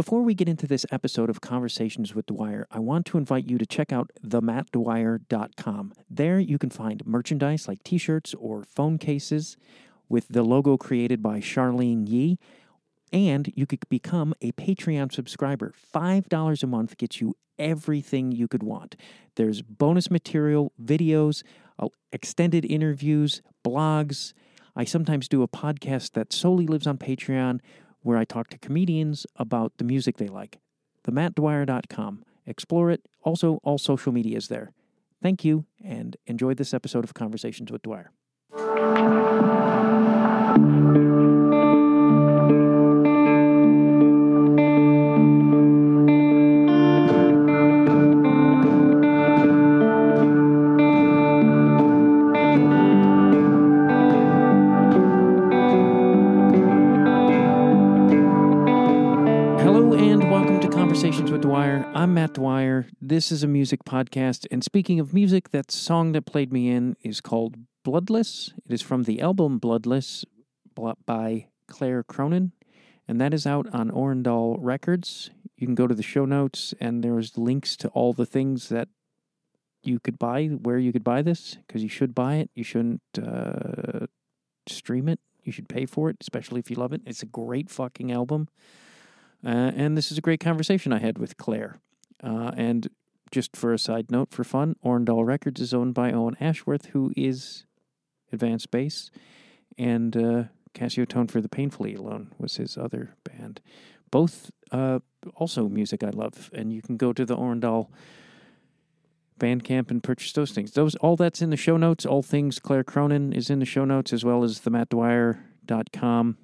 Before we get into this episode of Conversations with Dwyer, I want to invite you to check out themattdwyer.com. There you can find merchandise like t shirts or phone cases with the logo created by Charlene Yee. And you could become a Patreon subscriber. $5 a month gets you everything you could want. There's bonus material, videos, uh, extended interviews, blogs. I sometimes do a podcast that solely lives on Patreon where I talk to comedians about the music they like. TheMattDwyer.com. Explore it. Also, all social media is there. Thank you and enjoy this episode of Conversations with Dwyer. I'm Matt Dwyer. This is a music podcast. And speaking of music, that song that played me in is called Bloodless. It is from the album Bloodless by Claire Cronin. And that is out on Orindal Records. You can go to the show notes and there's links to all the things that you could buy, where you could buy this, because you should buy it. You shouldn't uh, stream it. You should pay for it, especially if you love it. It's a great fucking album. Uh, and this is a great conversation I had with Claire. Uh, and just for a side note, for fun, Orindal Records is owned by Owen Ashworth, who is Advance Base, and uh, Casiotone for the Painfully Alone was his other band. Both uh, also music I love, and you can go to the Orindal Bandcamp and purchase those things. Those all that's in the show notes. All things Claire Cronin is in the show notes, as well as the Matt mattdwyer.com.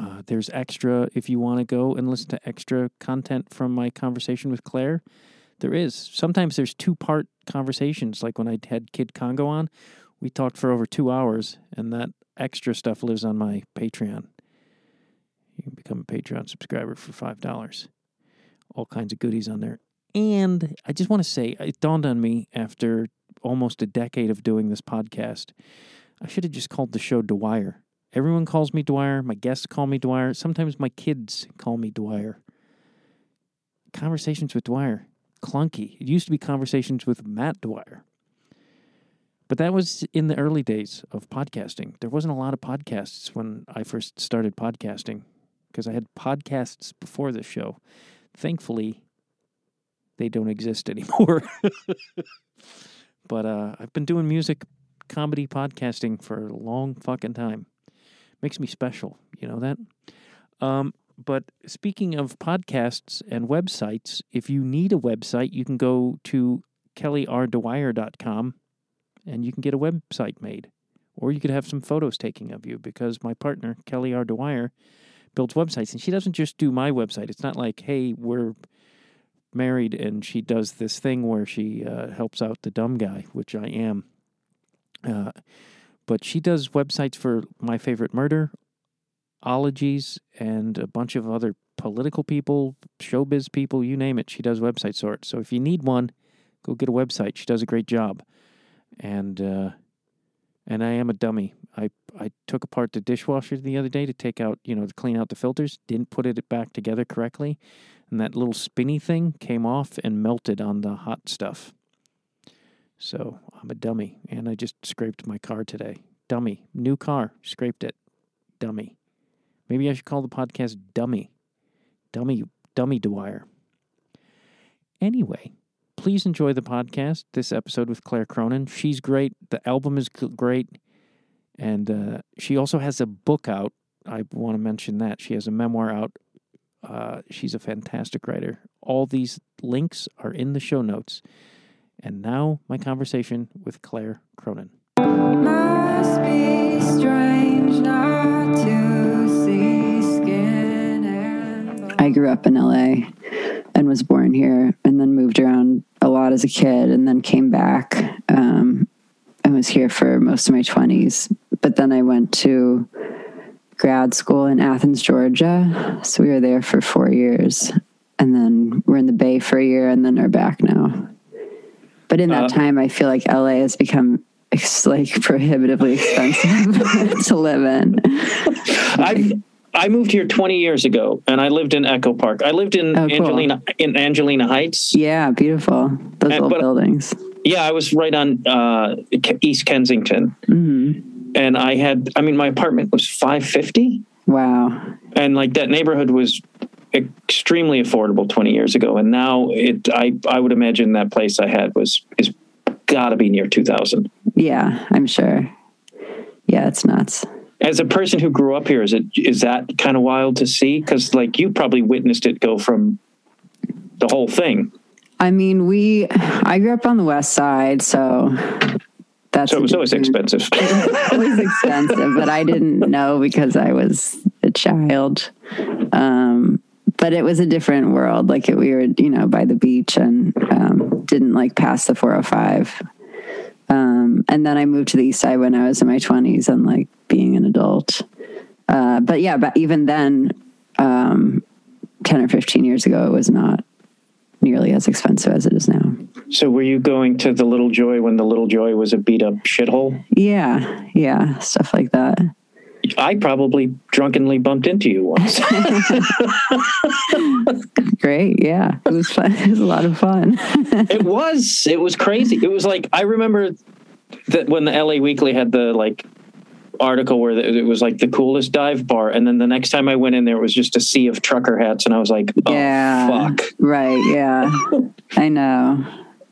Uh, there's extra if you want to go and listen to extra content from my conversation with Claire. There is. Sometimes there's two part conversations, like when I had Kid Congo on. We talked for over two hours, and that extra stuff lives on my Patreon. You can become a Patreon subscriber for $5. All kinds of goodies on there. And I just want to say, it dawned on me after almost a decade of doing this podcast, I should have just called the show Dwyer. Everyone calls me Dwyer. My guests call me Dwyer. Sometimes my kids call me Dwyer. Conversations with Dwyer. Clunky. It used to be Conversations with Matt Dwyer. But that was in the early days of podcasting. There wasn't a lot of podcasts when I first started podcasting because I had podcasts before this show. Thankfully, they don't exist anymore. but uh, I've been doing music comedy podcasting for a long fucking time makes me special. You know that? Um, but speaking of podcasts and websites, if you need a website, you can go to kellyrDwyer.com and you can get a website made. Or you could have some photos taken of you because my partner, Kelly R. Dwyer, builds websites. And she doesn't just do my website. It's not like, hey, we're married and she does this thing where she uh, helps out the dumb guy, which I am. Uh, but she does websites for My Favorite Murder, Ologies, and a bunch of other political people, showbiz people, you name it. She does website sorts. So if you need one, go get a website. She does a great job. And uh, and I am a dummy. I I took apart the dishwasher the other day to take out, you know, to clean out the filters. Didn't put it back together correctly, and that little spinny thing came off and melted on the hot stuff. So I'm a dummy, and I just scraped my car today. Dummy, new car, scraped it. Dummy. Maybe I should call the podcast Dummy. Dummy, Dummy Dwyer. Anyway, please enjoy the podcast. This episode with Claire Cronin. She's great. The album is great, and uh, she also has a book out. I want to mention that she has a memoir out. Uh, she's a fantastic writer. All these links are in the show notes. And now, my conversation with Claire Cronin. Must be strange not to see skin and I grew up in LA and was born here and then moved around a lot as a kid and then came back um, and was here for most of my 20s. But then I went to grad school in Athens, Georgia. So we were there for four years. And then we're in the Bay for a year and then are back now. But in that Uh, time, I feel like LA has become ex- like prohibitively expensive to live in. I've I moved here 20 years ago, and I lived in Echo Park. I lived in Oh, cool. Angelino in Angelino Heights. Yeah, beautiful. Those And- old but- buildings. Yeah, I was right on uh, East Kensington, hmm and I had. I mean, my apartment was 550, Wow. and like that neighborhood was extremely affordable 20 years ago, and now it. I I would imagine that place I had was is got to be near 2000. Yeah, I'm sure. Yeah, it's nuts. As a person who grew up here, is it is that kind of wild to see? Because like you probably witnessed it go from the whole thing. I mean, we, I grew up on the west side, so that's So it was always expensive. always expensive, but I didn't know because I was a child. Um, but it was a different world. Like it, we were, you know, by the beach and um, didn't like pass the 405. Um, and then I moved to the east side when I was in my 20s and like being an adult. Uh, but yeah, but even then, um, 10 or 15 years ago, it was not nearly as expensive as it is now. So were you going to the Little Joy when the Little Joy was a beat up shithole? Yeah, yeah, stuff like that. I probably drunkenly bumped into you once. Great, yeah, it was fun. It was a lot of fun. it was. It was crazy. It was like I remember that when the LA Weekly had the like article where it was like the coolest dive bar, and then the next time I went in there, it was just a sea of trucker hats, and I was like, oh yeah, fuck. right, yeah, I know.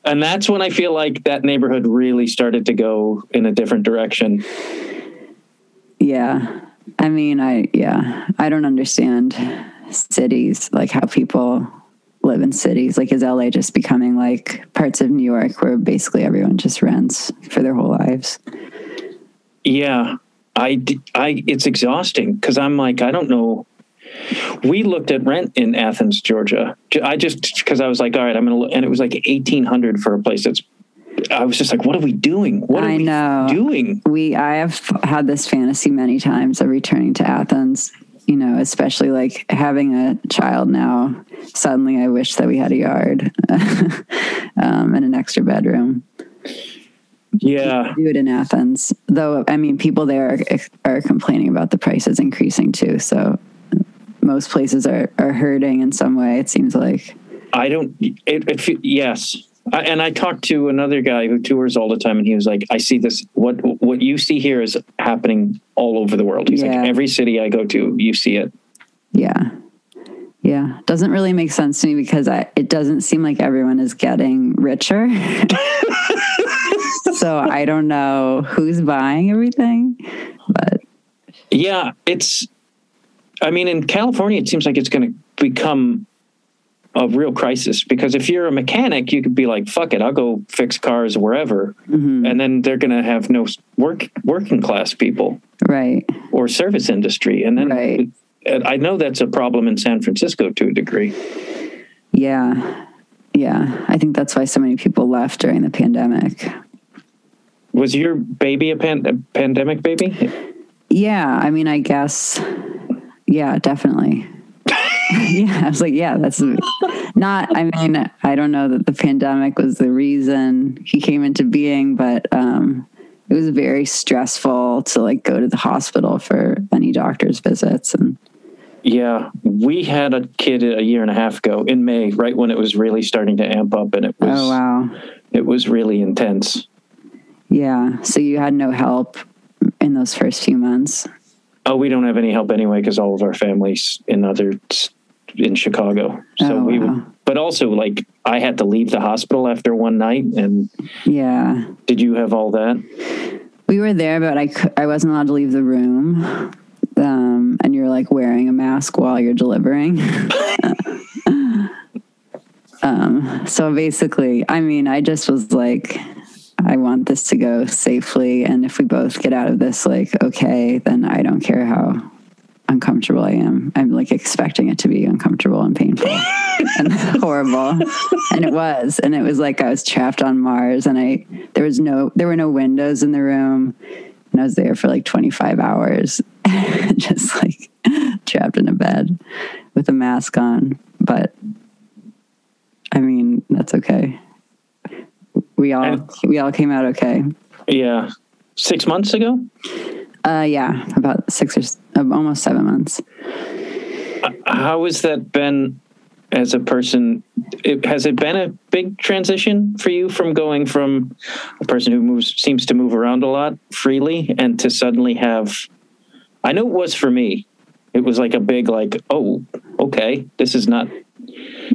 And that's when I feel like that neighborhood really started to go in a different direction. Yeah, I mean, I yeah, I don't understand cities like how people live in cities. Like, is LA just becoming like parts of New York where basically everyone just rents for their whole lives? Yeah, I, I, it's exhausting because I'm like, I don't know. We looked at rent in Athens, Georgia. I just because I was like, all right, I'm gonna look, and it was like eighteen hundred for a place that's. I was just like, what are we doing? What are I we know. doing? we i have had this fantasy many times of returning to athens you know especially like having a child now suddenly i wish that we had a yard um, and an extra bedroom Yeah, do it in athens though i mean people there are, are complaining about the prices increasing too so most places are, are hurting in some way it seems like I don't. It, it yes, I, and I talked to another guy who tours all the time, and he was like, "I see this. What what you see here is happening all over the world." He's Yeah. like, "Every city I go to, you see it." yeah yeah doesn't really make sense to me because I, it doesn't seem like everyone is getting richer so i don't know who's buying everything but Yeah, it's. I mean, in California, it seems like it's going to become a real crisis. Because if you're a mechanic, you could be like, "Fuck it, I'll go fix cars wherever," mhm, and then they're going to have no work working class people. Right. Or service industry, and then Right. I know that's a problem in San Francisco to a degree. yeah. Yeah. I think that's why so many people left during the pandemic. Was your baby a, pan- a pandemic baby? yeah. I mean i guess yeah definitely yeah i was like yeah that's not i mean i don't know that the pandemic was the reason he came into being but um it was very stressful to like go to the hospital for any doctor's visits and Yeah, we had a kid a year and a half ago in May, right when it was really starting to amp up, and it was oh wow it was really intense. yeah so you had no help in those first few months Oh, we don't have any help anyway because all of our families in other in Chicago. So Oh, we, wow. but also like I had to leave the hospital after one night. And yeah did you have all that? we were there but i i wasn't allowed to leave the room um and you're like wearing a mask while you're delivering um so basically i mean i just was like i want this to go safely and if we both get out of this like okay then i don't care how uncomfortable i am. I'm like expecting it to be uncomfortable and painful and horrible. And it was. And it was like i was trapped on mars and i there was no there were no windows in the room. And i was there for like 25 hours just like trapped in a bed with a mask on. But i mean that's okay. We all And- we all came out okay. Yeah, six months ago. Uh yeah about six or uh, almost seven months how has that been as a person? It, has it been a big transition for you from going from a person who moves seems to move around a lot freely and to suddenly have? I know it was for me. It was like a big like, oh, okay, this is not.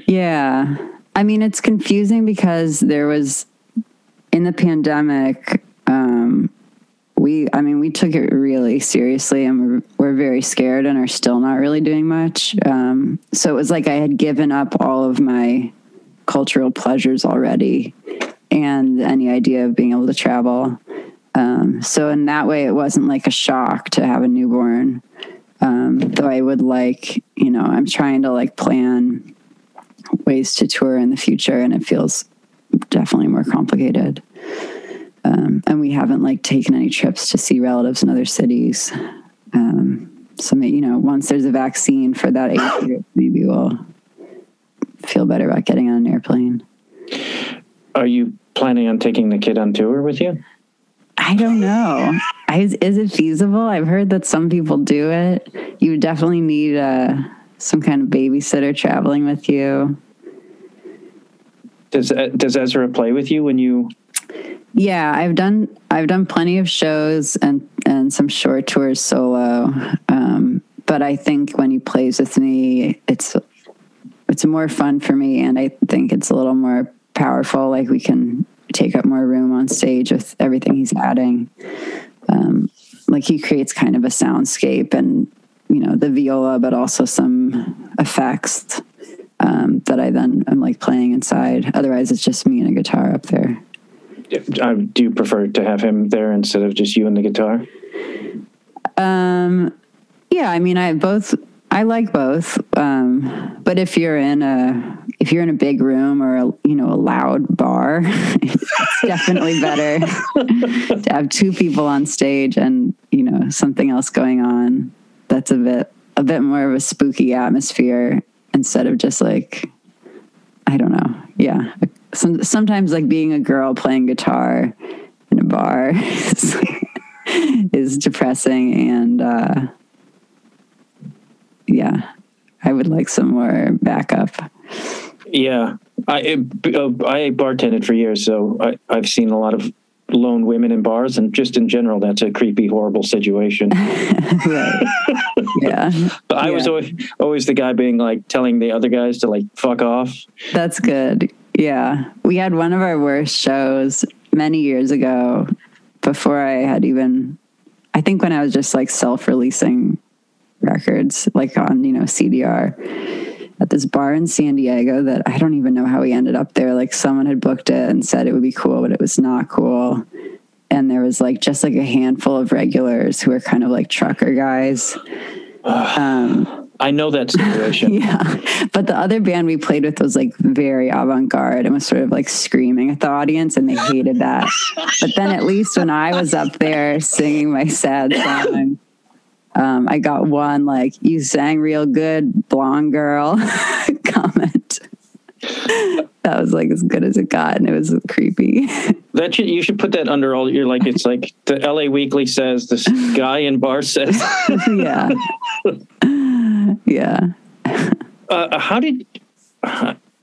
Yeah. I mean, it's confusing because there was in the pandemic, um, we, I mean, we took it really seriously and we're, we're very scared and are still not really doing much. Um, so it was like I had given up all of my cultural pleasures already and any idea of being able to travel. Um, so in that way, it wasn't like a shock to have a newborn. Um, though I would like, you know, I'm trying to like plan ways to tour in the future, and it feels definitely more complicated. Um, and we haven't like taken any trips to see relatives in other cities. Um, so you know, once there's a vaccine for that age group, maybe we'll feel better about getting on an airplane. Are you planning on taking the kid on tour with you? I don't know. I, is it feasible? I've heard that some people do it. You would definitely need uh, some kind of babysitter traveling with you. Does uh, does Ezra play with you when you? Yeah, I've done I've done plenty of shows and and some short tours solo. Um, but I think when he plays with me, it's it's more fun for me, and I think it's a little more powerful. Like we can take up more room on stage with everything he's adding. Um, like he creates kind of a soundscape and you know the viola, but also some effects um, that I then am like playing inside. Otherwise, it's just me and a guitar up there. Uh, do you prefer to have him there instead of just you and the guitar? Um, yeah, I mean, I both. I like both, um, but if you're in a if you're in a big room or a, you know a loud bar, it's definitely better to have two people on stage and you know something else going on. That's a bit a bit more of a spooky atmosphere instead of just like I don't know. Yeah, Some, sometimes like being a girl playing guitar in a bar is, is depressing and. Uh, yeah, I would like some more backup. Yeah, I uh, I bartended for years, so I, I've seen a lot of lone women in bars, and just in general, that's a creepy, horrible situation. right. Yeah. But I Yeah. was always always the guy being like telling the other guys to like fuck off. That's good. Yeah. We had one of our worst shows many years ago before I had even, I think when I was just like self releasing records, like on, you know, CDR at this bar in San Diego that I don't even know how we ended up there. Like someone had booked it and said it would be cool, but it was not cool. And there was like just like a handful of regulars who were kind of like trucker guys. Um, I know that situation. yeah. But the other band we played with was like very avant garde and was sort of like screaming at the audience, and they hated that. but then at least when I was up there singing my sad song, um, I got one like, you sang real good, blonde girl comment. that was like as good as it got, and it was creepy. That should, you should put that under all your like. It's like the L.A. Weekly says. This guy in bar says. yeah. yeah. Uh, how did?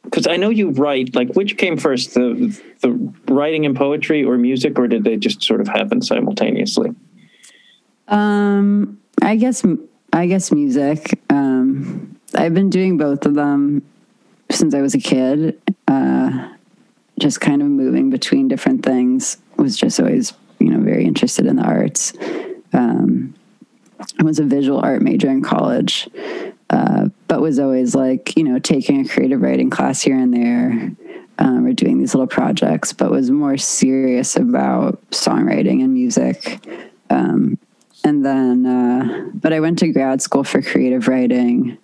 Because I know you write. Like, which came first, the the writing and poetry, or music, or did they just sort of happen simultaneously? Um, I guess I guess music. Um, I've been doing both of them since I was a kid. Uh, just kind of moving between different things. Was just always you know very interested in the arts. Um, I was a visual art major in college, uh, but was always like you know taking a creative writing class here and there. Um, or doing these little projects, but was more serious about songwriting and music. Um, and then uh, but i went to grad school for creative writing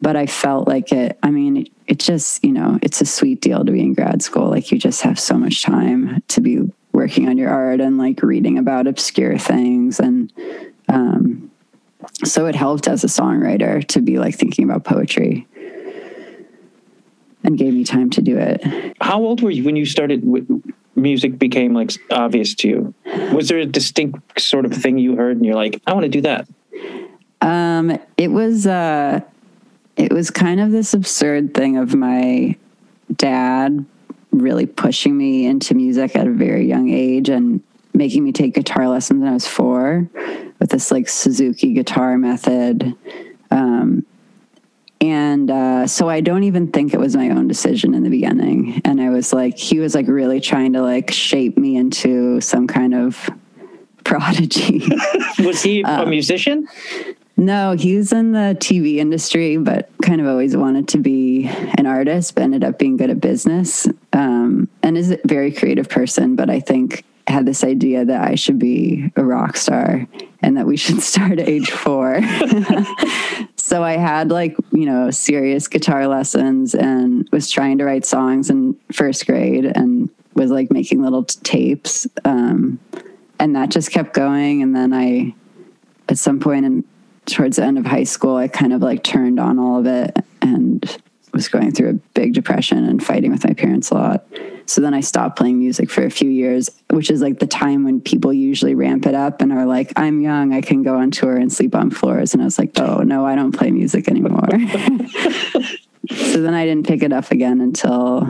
but i felt like it i mean it, it just you know it's a sweet deal to be in grad school like you just have so much time to be working on your art and like reading about obscure things and um, so it helped as a songwriter to be like thinking about poetry and gave me time to do it How old were you when you started? Music became like obvious to you. Was there a distinct sort of thing you heard, and you're like, I want to do that? Um, it was uh, it was kind of this absurd thing of my dad really pushing me into music at a very young age and making me take guitar lessons when I was four with this like Suzuki guitar method. Um, and uh, so I don't even think it was my own decision in the beginning. And I was like, he was like really trying to like shape me into some kind of prodigy. Was he a Um, musician? No, he was in the TV industry, but kind of always wanted to be an artist, but ended up being good at business. Um, and is a very creative person, but I think had this idea that I should be a rock star and that we should start at age four. so I had like, you know, serious guitar lessons and was trying to write songs in first grade and was like making little tapes. Um, and that just kept going. And then I, at some point in towards the end of high school, I kind of like turned on all of it and was going through a big depression and fighting with my parents a lot. So then I stopped playing music for a few years, which is like the time when people usually ramp it up and are like, I'm young, I can go on tour and sleep on floors. And I was like, oh, no, I don't play music anymore. so then I didn't pick it up again until,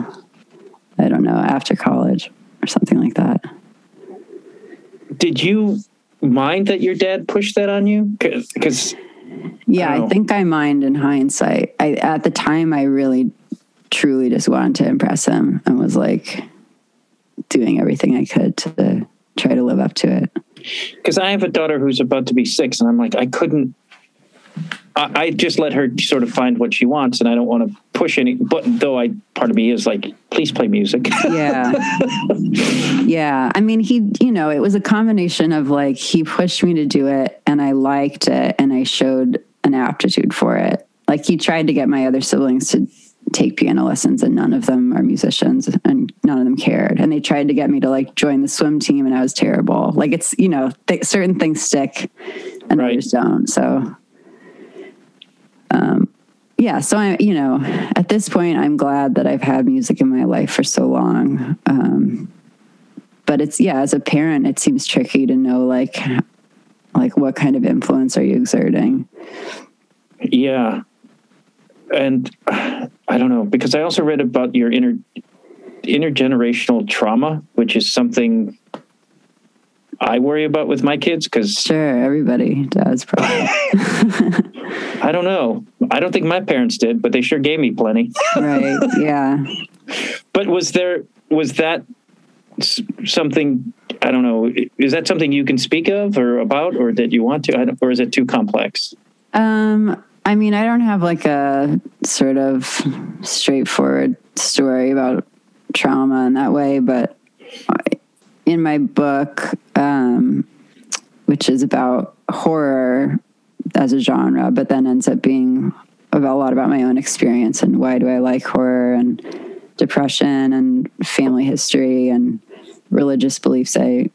I don't know, after college or something like that. Did you mind that your dad pushed that on you? Because Yeah, Oh. I think I mind in hindsight. I at the time I really truly just wanted to impress him and was like doing everything I could to try to live up to it. because I have a daughter who's about to be six, and I'm like, I couldn't. I, I just let her sort of find what she wants, and I don't want to push any. But though I, part of me is like, please play music. Yeah. yeah. I mean, he, you know, it was a combination of like he pushed me to do it and I liked it and I showed an aptitude for it. Like he tried to get my other siblings to take piano lessons and none of them are musicians and none of them cared. And they tried to get me to like join the swim team and I was terrible. Like it's, you know, th- certain things stick and Right. others don't. So, um, yeah, so I, you know, at this point, I'm glad that I've had music in my life for so long. Um, but it's yeah, as a parent, it seems tricky to know like, like what kind of influence are you exerting? yeah, and I don't know because I also read about your inner intergenerational trauma, which is something I worry about with my kids because Sure, everybody does probably. I don't know. I don't think my parents did, but they sure gave me plenty. right? Yeah. But was there was that something I don't know? Is that something you can speak of or about, or that you want to, I don't, or is it too complex? Um, I mean, I don't have like a sort of straightforward story about trauma in that way, but in my book, um, which is about horror as a genre, but then ends up being a lot about my own experience and why do I like horror and depression and family history and religious beliefs I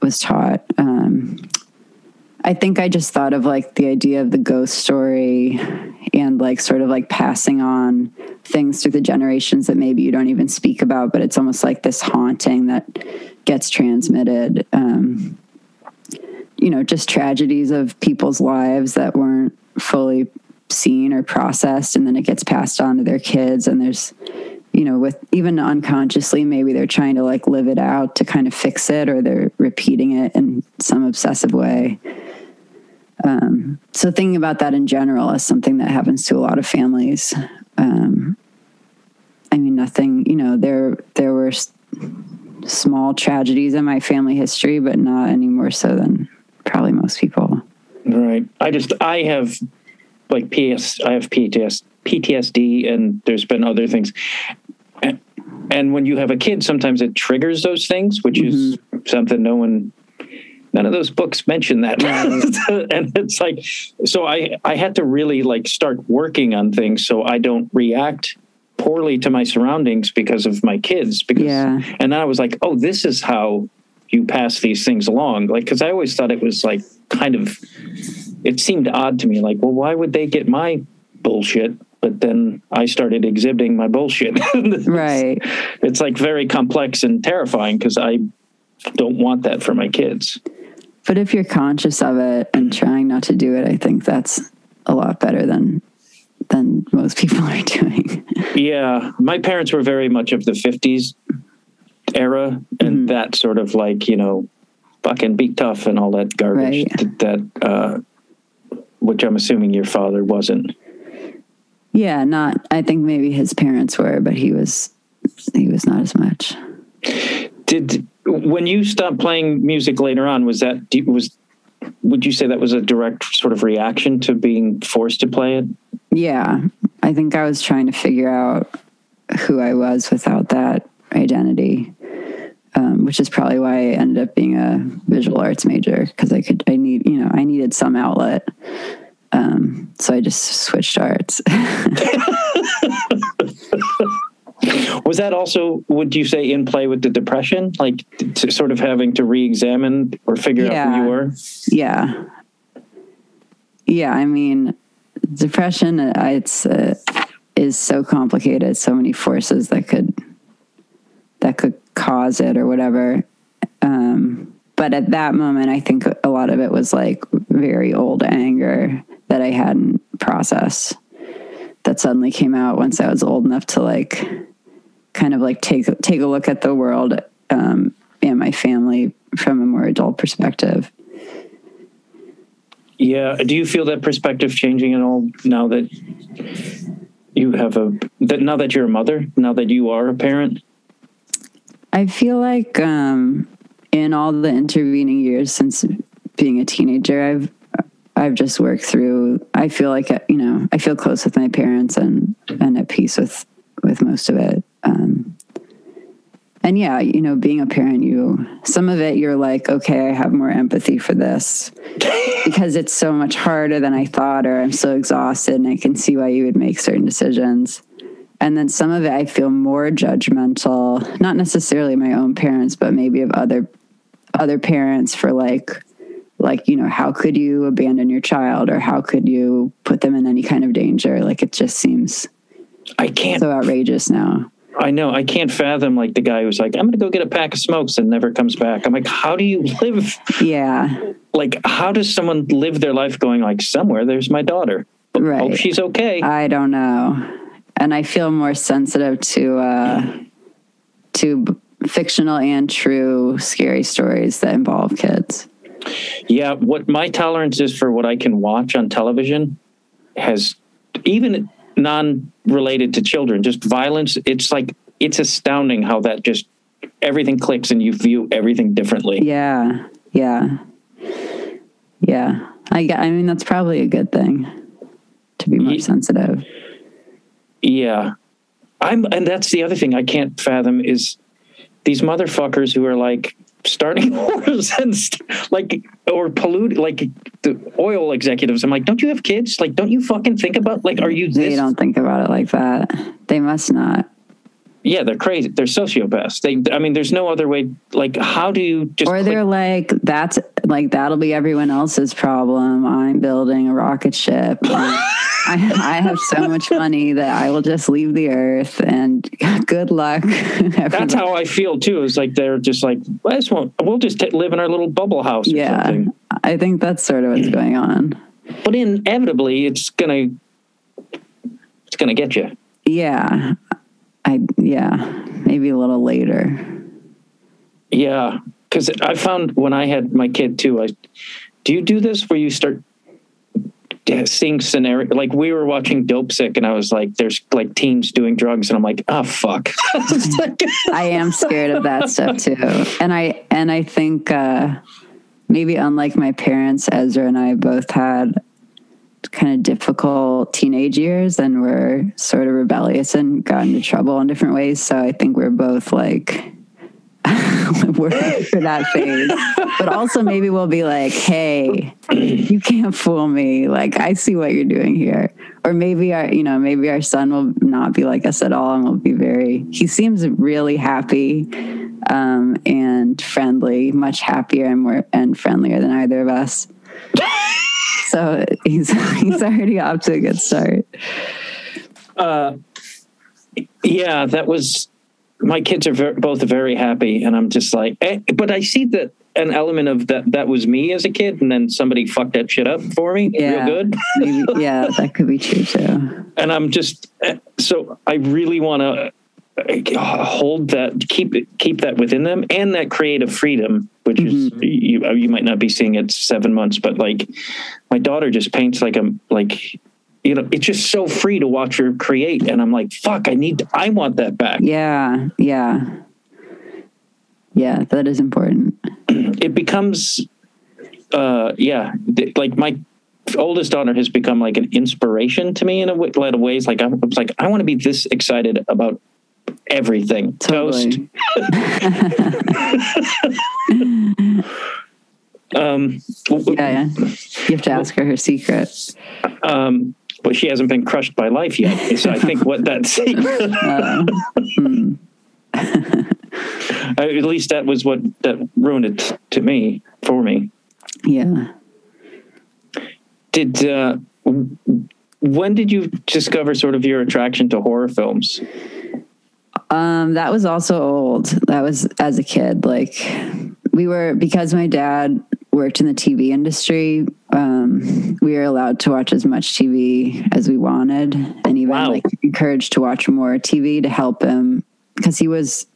was taught. Um, I think I just thought of like the idea of the ghost story and like sort of like passing on things through the generations that maybe you don't even speak about, but it's almost like this haunting that gets transmitted. Um, you know, just tragedies of people's lives that weren't fully seen or processed, and then it gets passed on to their kids. And there's, you know, with even unconsciously, maybe they're trying to like live it out to kind of fix it, or they're repeating it in some obsessive way. Um, so thinking about that in general is something that happens to a lot of families. Um, I mean, nothing. You know, there there were s- small tragedies in my family history, but not any more so than probably most people. Right. I just I have like PS. I have PTS, PTSD, and there's been other things. And, and when you have a kid, sometimes it triggers those things, which is something no one. None of those books mention that, and it's like, so I I had to really like start working on things so I don't react poorly to my surroundings because of my kids. Because Yeah. and then I was like, oh, this is how you pass these things along. Like, because I always thought it was like kind of, it seemed odd to me. Like, well, why would they get my bullshit? But then I started exhibiting my bullshit. Right. It's like very complex and terrifying because I don't want that for my kids. But if you're conscious of it and trying not to do it, I think that's a lot better than than most people are doing. Yeah, my parents were very much of the '50s era, and Mhm. that sort of like you know, fucking be tough and all that garbage. Right. That, that uh, which I'm assuming your father wasn't. yeah, not. I think maybe his parents were, but he was he was not as much. Did when you stopped playing music later on? Was that was? Would you say that was a direct sort of reaction to being forced to play it? Yeah, I think I was trying to figure out who I was without that identity, um, which is probably why I ended up being a visual arts major because I could, I need, you know, I needed some outlet. Um, so I just switched arts. Was that also, would you say, in play with the depression, like to sort of having to re-examine or figure out who you were? yeah, yeah. I mean, depression, uh, it's uh, is so complicated. So many forces that could that could cause it or whatever. Um, but at that moment, I think a lot of it was like very old anger that I hadn't processed. That suddenly came out once I was old enough to like, kind of like take take a look at the world um, and my family from a more adult perspective. Yeah. Do you feel that perspective changing at all now that you have a that now that you're a mother, now that you are a parent? I feel like um, in all the intervening years since being a teenager, I've I've just worked through. I feel like you know I feel close with my parents and and at peace with with most of it. Um, and yeah, you know, being a parent, you some of it you're like, okay, I have more empathy for this because it's so much harder than I thought, or I'm so exhausted, and I can see why you would make certain decisions. And then some of it I feel more judgmental, not necessarily my own parents, but maybe of other other parents for like like, you know, how could you abandon your child or how could you put them in any kind of danger? Like it just seems I can't. so outrageous now. I know. I can't fathom like the guy who's like, I'm going to go get a pack of smokes and never comes back. I'm like, how do you live? Yeah. Like, how does someone live their life going like somewhere? There's my daughter. Hope she's okay. I don't know. And I feel more sensitive to uh to b- fictional and true scary stories that involve kids. Yeah, what my tolerance is for what I can watch on television has even non-related to children, just violence. It's like it's astounding how that just everything clicks and you view everything differently. Yeah. Yeah. Yeah. I I mean that's probably a good thing to be more Ye- sensitive. Yeah. I'm and that's the other thing I can't fathom is these motherfuckers who are like starting wars and st- like or pollute like the oil executives. I'm like, don't you have kids? Like, don't you fucking think about like, are you They don't think about it like that. They must not. Yeah, they're crazy. They're sociopaths. They, I mean, there's no other way. Like, how do you just? Or they're like, that's like that'll be everyone else's problem. I'm building a rocket ship. I, I have so much money that I will just leave the earth and good luck. That's how I feel too. Is like they're just like, I just want, we'll just t- live in our little bubble house. Or yeah, something. I think that's sort of what's going on. But inevitably, it's gonna, it's gonna get you. Yeah, I yeah maybe a little later. Yeah, because I found when I had my kid too. I do you do this where you start seeing scenario like we were watching Dopesick, and I was like, "There's like teens doing drugs," and I'm like, "Oh fuck." I am scared of that stuff too. And I and I think uh maybe unlike my parents, Ezra and I both had kind of difficult teenage years and were sort of rebellious and got into trouble in different ways. So I think we're both like we're ready for that phase. But also maybe we'll be like, hey, you can't fool me. Like I see what you're doing here. Or maybe our, you know, maybe our son will not be like us at all and will be very he seems really happy um and friendly, much happier and more and friendlier than either of us. So he's he's already off to a good start. Uh, yeah, that was my kids are ver- both very happy, and I'm just like, eh, but I see that an element of that that was me as a kid, and then somebody fucked that shit up for me Yeah. real good. Maybe, yeah, that could be true too. and I'm just eh, so I really want to eh, hold that, keep keep that within them, and that creative freedom, which is mm-hmm. you you might not be seeing it seven months, but like my daughter just paints like a like. You know, it's just so free to watch her create, and I'm like, "Fuck! I need, to, I want that back." Yeah, yeah, yeah. That is important. It becomes, uh, yeah, th- like my oldest daughter has become like an inspiration to me in a w- lot of ways. Like I was like, I want to be this excited about everything. Toast, Totally. um, Yeah, yeah. You have to ask her her secret. um, but she hasn't been crushed by life yet. So I think what that's Uh, hmm. at least that was what that ruined it to me for me. Yeah. Did uh, when did you discover sort of your attraction to horror films? Um, that was also old. That was as a kid. Like we were because my dad worked in the TV industry. Um, we were allowed to watch as much TV as we wanted, and even Wow. like encouraged to watch more TV to help him because he was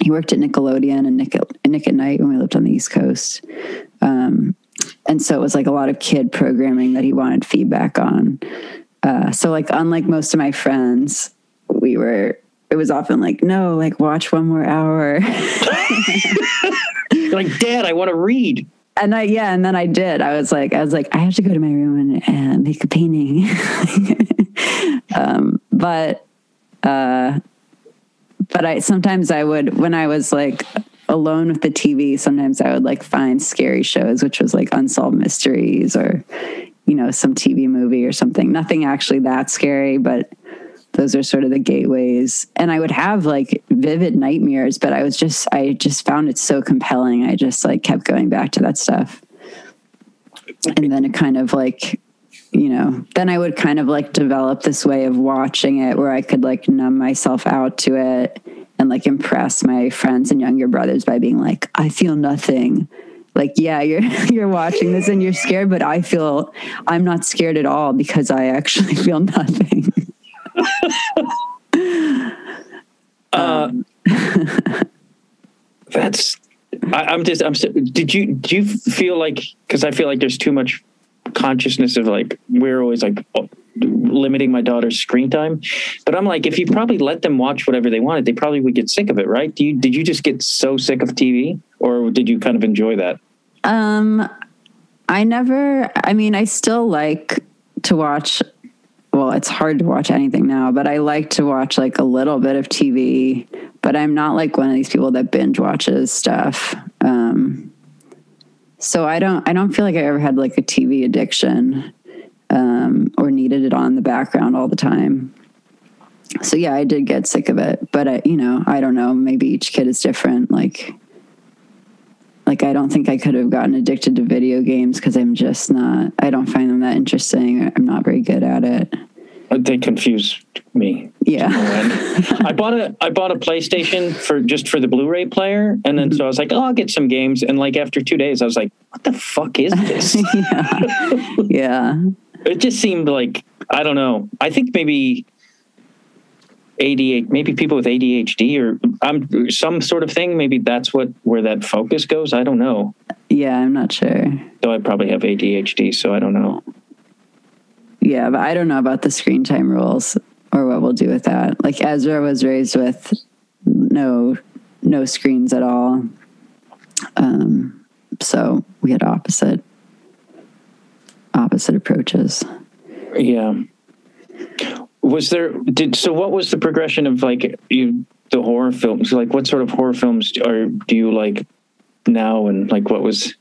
he worked at Nickelodeon and Nick at, Nick at Night when we lived on the East Coast. Um, and so it was like a lot of kid programming that he wanted feedback on. Uh, so like unlike most of my friends, we were it was often like no like watch one more hour like, Dad, I want to read. And i yeah and then i did. I was like i was like i have to go to my room and uh, make a painting. Um but uh but i sometimes i would when i was like alone with the tv sometimes i would like find scary shows which was like unsolved mysteries or you know some tv movie or something. Nothing actually that scary but those are sort of the gateways. And i would have like vivid nightmares but i was just i just found it so compelling. I just like kept going back to that stuff. And then it kind of like you know then i would kind of like develop this way of watching it where i could like numb myself out to it and like impress my friends and younger brothers by being like i feel nothing. Like yeah you're you're watching this and you're scared but i feel i'm not scared at all because i actually feel nothing Uh, that's. I, I'm just. I'm. Did you? Do you feel like? Because I feel like there's too much consciousness of like we're always like limiting my daughter's screen time, but I'm like, if you probably let them watch whatever they wanted, they probably would get sick of it, right? Do you? Did you just get so sick of TV, or did you kind of enjoy that? Um, I never. I mean, I still like to watch. Well, it's hard to watch anything now, but I like to watch like a little bit of TV. But I'm not like one of these people that binge watches stuff. Um, so I don't. I don't feel like I ever had like a TV addiction um, or needed it on the background all the time. So yeah, I did get sick of it, but I, you know, I don't know. Maybe each kid is different. Like like I don't think I could have gotten addicted to video games because I'm just not I don't find them that interesting. I'm not very good at it. Uh, They confuse me. Yeah. I bought a I bought a PlayStation for just for the Blu-ray player, and then so I was like, oh, I'll get some games. And like after two days, I was like, what the fuck is this? yeah. Yeah. it just seemed like I don't know. I think maybe ADHD, maybe people with ADHD or um, some sort of thing. Maybe that's what where that focus goes. I don't know. Yeah, I'm not sure. Though I probably have ADHD, so I don't know. Yeah, but I don't know about the screen time rules or what we'll do with that. Like Ezra was raised with no no screens at all. Um so we had opposite opposite approaches. Yeah. Was there did so? What was the progression of like you the horror films? Like, what sort of horror films are do you like now? And like, what was?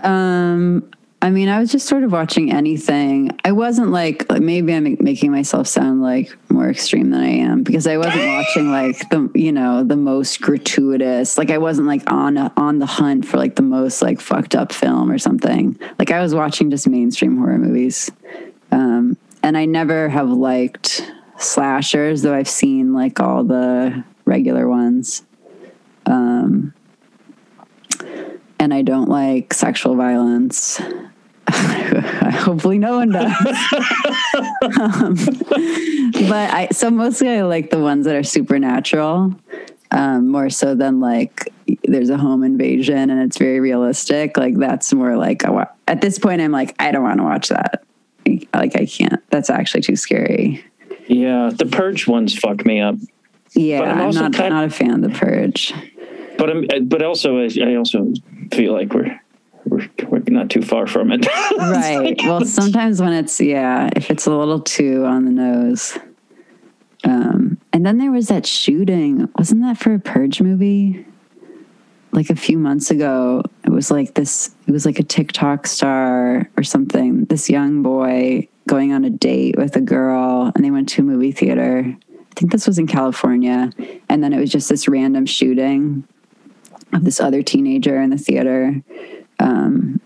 Um, I mean, I was just sort of watching anything. I wasn't like, maybe I'm making myself sound like more extreme than I am because I wasn't watching like the you know the most gratuitous. Like I wasn't like on a, on the hunt for like the most like fucked up film or something. Like I was watching just mainstream horror movies. Um, and I never have liked slashers, though I've seen like all the regular ones. Um, and I don't like sexual violence. Hopefully, no one does. um, but I so mostly I like the ones that are supernatural, um, more so than like there's a home invasion and it's very realistic. Like that's more like a, at this point I'm like I don't want to watch that. Like I can't. That's actually too scary. Yeah, the Purge ones fuck me up. Yeah, But I'm I'm, not kind- not a fan of the Purge. But I'm, but also I I also feel like we're we're, we're not too far from it. right. Well, sometimes when it's yeah, if it's a little too on the nose. Um, and then there was that shooting. Wasn't that for a Purge movie? Like a few months ago, was like this. It was like a TikTok star or something. This young boy going on a date with a girl, and they went to a movie theater. I think this was in California, and then it was just this random shooting of this other teenager in the theater. Um,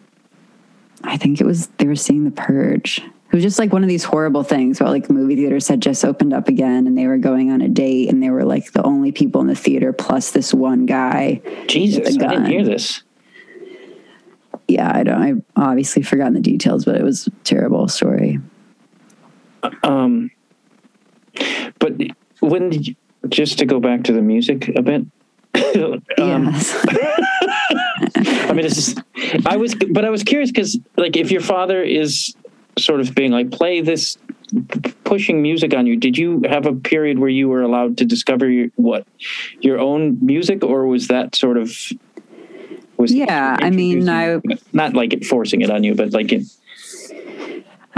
I think it was they were seeing The Purge. It was just like one of these horrible things where like movie theaters had just opened up again and they were going on a date and they were like the only people in the theater plus this one guy. Jesus, I didn't hear this. Yeah, I don't I obviously forgotten the details, but it was a terrible story. Um, but when did you, just to go back to the music a bit? um, yes. I mean, this is. I was, but I was curious because, like, if your father is sort of being like, play this, pushing music on you. Did you have a period where you were allowed to discover your, what your own music, or was that sort of? Was Yeah, I mean, introducing- not like it forcing it on you, but like it.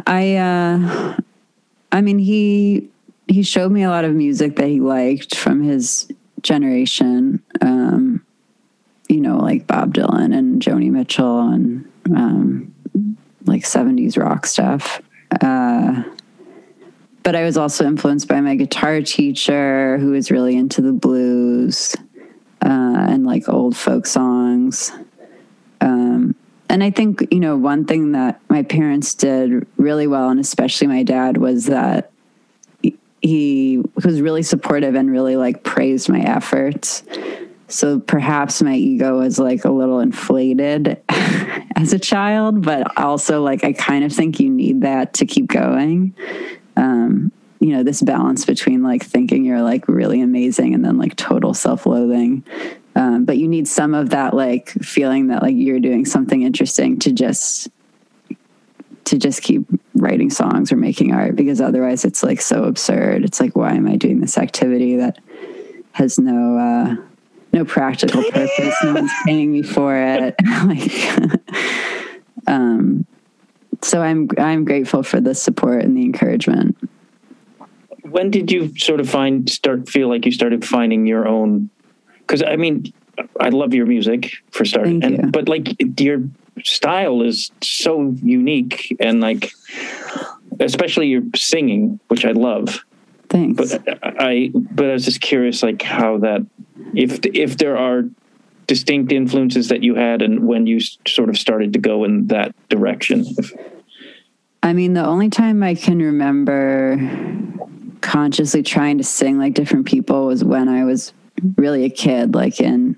I uh I mean he he showed me a lot of music that he liked from his generation. Um you know, like Bob Dylan and Joni Mitchell and um like 70s rock stuff. Uh but I was also influenced by my guitar teacher who was really into the blues uh, and like old folk songs. Um, and I think, you know, one thing that my parents did really well, and especially my dad, was that he- was really supportive and really like praised my efforts. So perhaps my ego was like a little inflated as a child, but also like I kind of think you need that to keep going. Um, you know, this balance between like thinking you're like really amazing and then like total self loathing. Um, but you need some of that like feeling that like you're doing something interesting to just to just keep writing songs or making art because otherwise it's like so absurd. It's like why am I doing this activity that has no uh no practical purpose. no one's paying me for it. like um so I'm I'm grateful for the support and the encouragement. When did you sort of find start feel like you started finding your own because i mean i love your music for starting Thank and you. but like your style is so unique and like especially your singing which i love Thanks. but i but i was just curious like how that if if there are distinct influences that you had and when you sort of started to go in that direction I mean, the only time I can remember consciously trying to sing like different people was when I was really a kid, like in,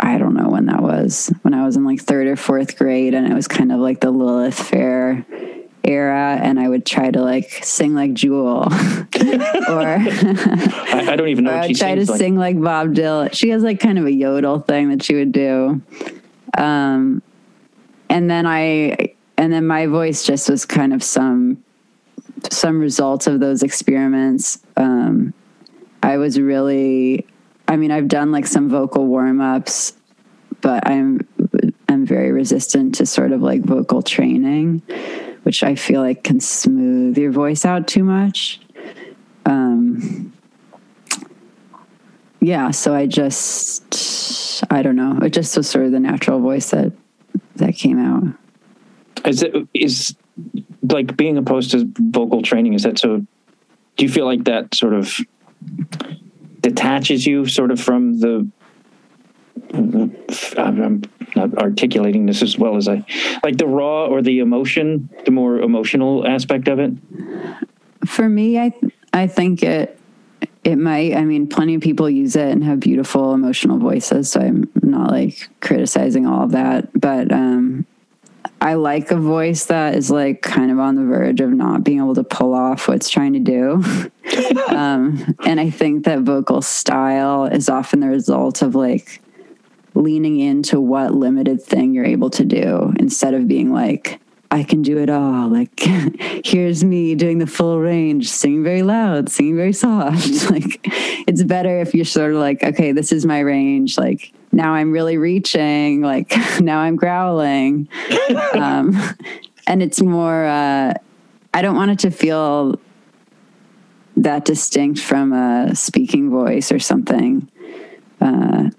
I don't know when that was, when I was in like third or fourth grade, and it was kind of like the Lilith Fair era, and I would try to like sing like Jewel, or I, I don't even know what I'd she try to like. sing like Bob Dylan. She has like kind of a yodel thing that she would do. Um, and then I, and then my voice just was kind of some, some results of those experiments. Um, I was really, I mean, I've done like some vocal warm ups, but I'm, I'm very resistant to sort of like vocal training, which I feel like can smooth your voice out too much. Um, yeah, so I just, I don't know. It just was sort of the natural voice that that came out. is it is like being opposed to vocal training is that so do you feel like that sort of detaches you sort of from the I'm not articulating this as well as I like the raw or the emotion, the more emotional aspect of it. For me, I I think it it might. I mean, plenty of people use it and have beautiful emotional voices. So I'm not like criticizing all of that, but um, I like a voice that is like kind of on the verge of not being able to pull off what it's trying to do. um, and I think that vocal style is often the result of like leaning into what limited thing you're able to do instead of being like, I can do it all. Like, here's me doing the full range, singing very loud, singing very soft. like, it's better if you're sort of like, okay, this is my range. Like, now I'm really reaching. Like, now I'm growling. um, and it's more, uh, I don't want it to feel that distinct from a speaking voice or something. Uh,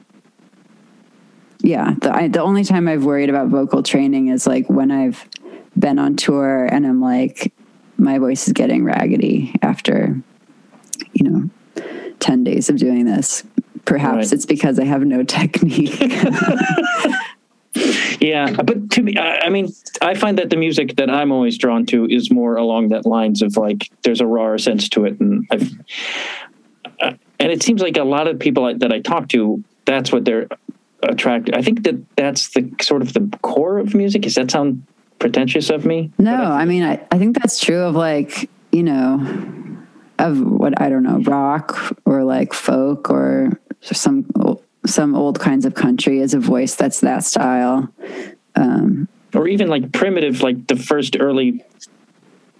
yeah, the, I, the only time I've worried about vocal training is like when I've been on tour and I'm like, my voice is getting raggedy after, you know, 10 days of doing this. Perhaps Right. it's because I have no technique. Yeah, but to me, I mean, I find that the music that I'm always drawn to is more along that lines of like there's a rawer sense to it, and I've, uh, and it seems like a lot of people that I talk to, that's what they're attracted. I think that that's the sort of the core of music. Is that sound pretentious of me? no, I mean, I, I think that's true of like, you know, of what I don't know, rock or like folk or some some old kinds of country is a voice that's that style. Um, or even like primitive, like the first early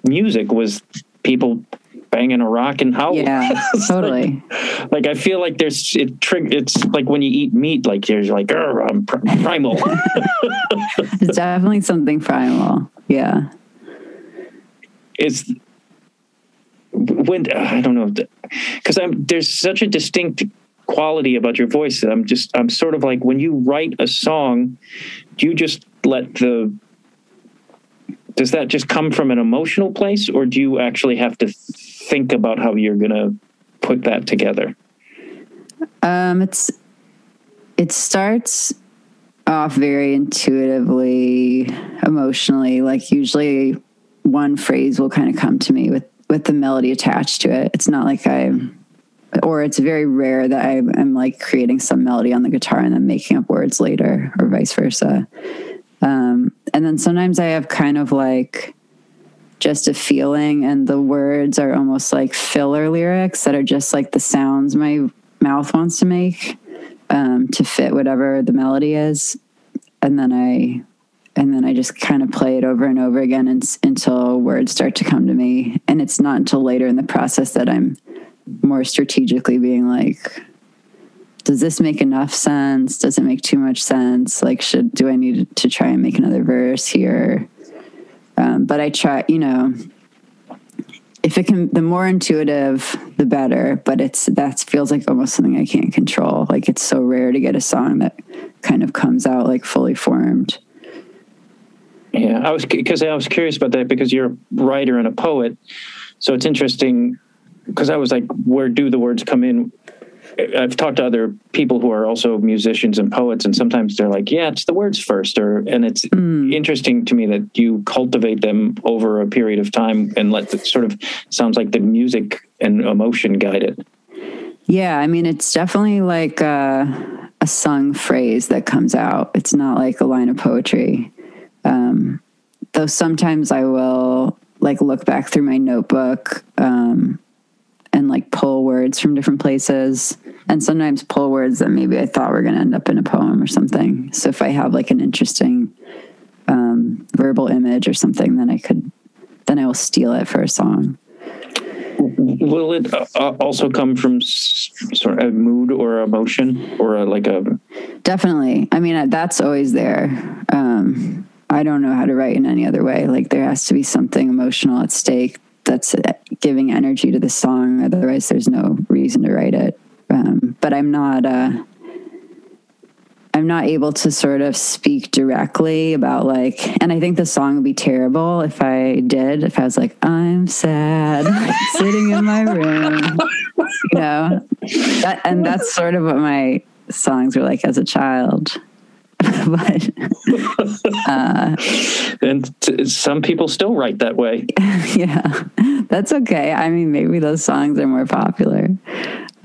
music was people banging a rock and howling. yeah, It's like- totally. like I feel like there's it trig- it's like when you eat meat, like there's like I'm pr- primal. It's definitely something primal. Yeah. it's when uh, I don't know because I'm there's such a distinct quality about your voice that I'm just I'm sort of like when you write a song, do you just let the does that just come from an emotional place or do you actually have to think about how you're gonna put that together? Um, it's it starts off very intuitively, emotionally. Like usually, one phrase will kind of come to me with with the melody attached to it. It's not like I, or it's very rare that I am like creating some melody on the guitar and then making up words later, or vice versa. Um, and then sometimes I have kind of like just a feeling, and the words are almost like filler lyrics that are just like the sounds my mouth wants to make um, to fit whatever the melody is, and then I and then I just kind of play it over and over again and, until words start to come to me. And it's not until later in the process that I'm more strategically being like, does this make enough sense? Does it make too much sense? Like, should do I need to try and make another verse here? Um, but I try, you know, if it can, the more intuitive, the better. But it's that feels like almost something I can't control. Like it's so rare to get a song that kind of comes out like fully formed. Yeah, I was because I was curious about that because you're a writer and a poet, so it's interesting because I was like, where do the words come in? I've talked to other people who are also musicians and poets, and sometimes they're like, "Yeah, it's the words first, or and it's interesting to me that you cultivate them over a period of time and let the sort of sounds like the music and emotion guide it. Yeah, I mean, it's definitely like a, a sung phrase that comes out. It's not like a line of poetry. Um, though sometimes I will like look back through my notebook um, and like pull words from different places, and sometimes pull words that maybe I thought were going to end up in a poem or something. So if I have like an interesting um, verbal image or something, then I could, then I will steal it for a song. Will it uh, uh, also come from s- sort of a mood or emotion or a, like a Definitely. I mean, that's always there. Um, I don't know how to write in any other way. Like, there has to be something emotional at stake that's uh, giving energy to the song. Otherwise, there's no reason to write it. Um, but I'm not. Uh, I'm not able to sort of speak directly about like, and I think the song would be terrible if I did. If I was like, I'm sad, sitting in my room, you know, that, and that's sort of what my songs were like as a child. but and t- some people still write that way. yeah, that's okay. I mean, maybe those songs are more popular.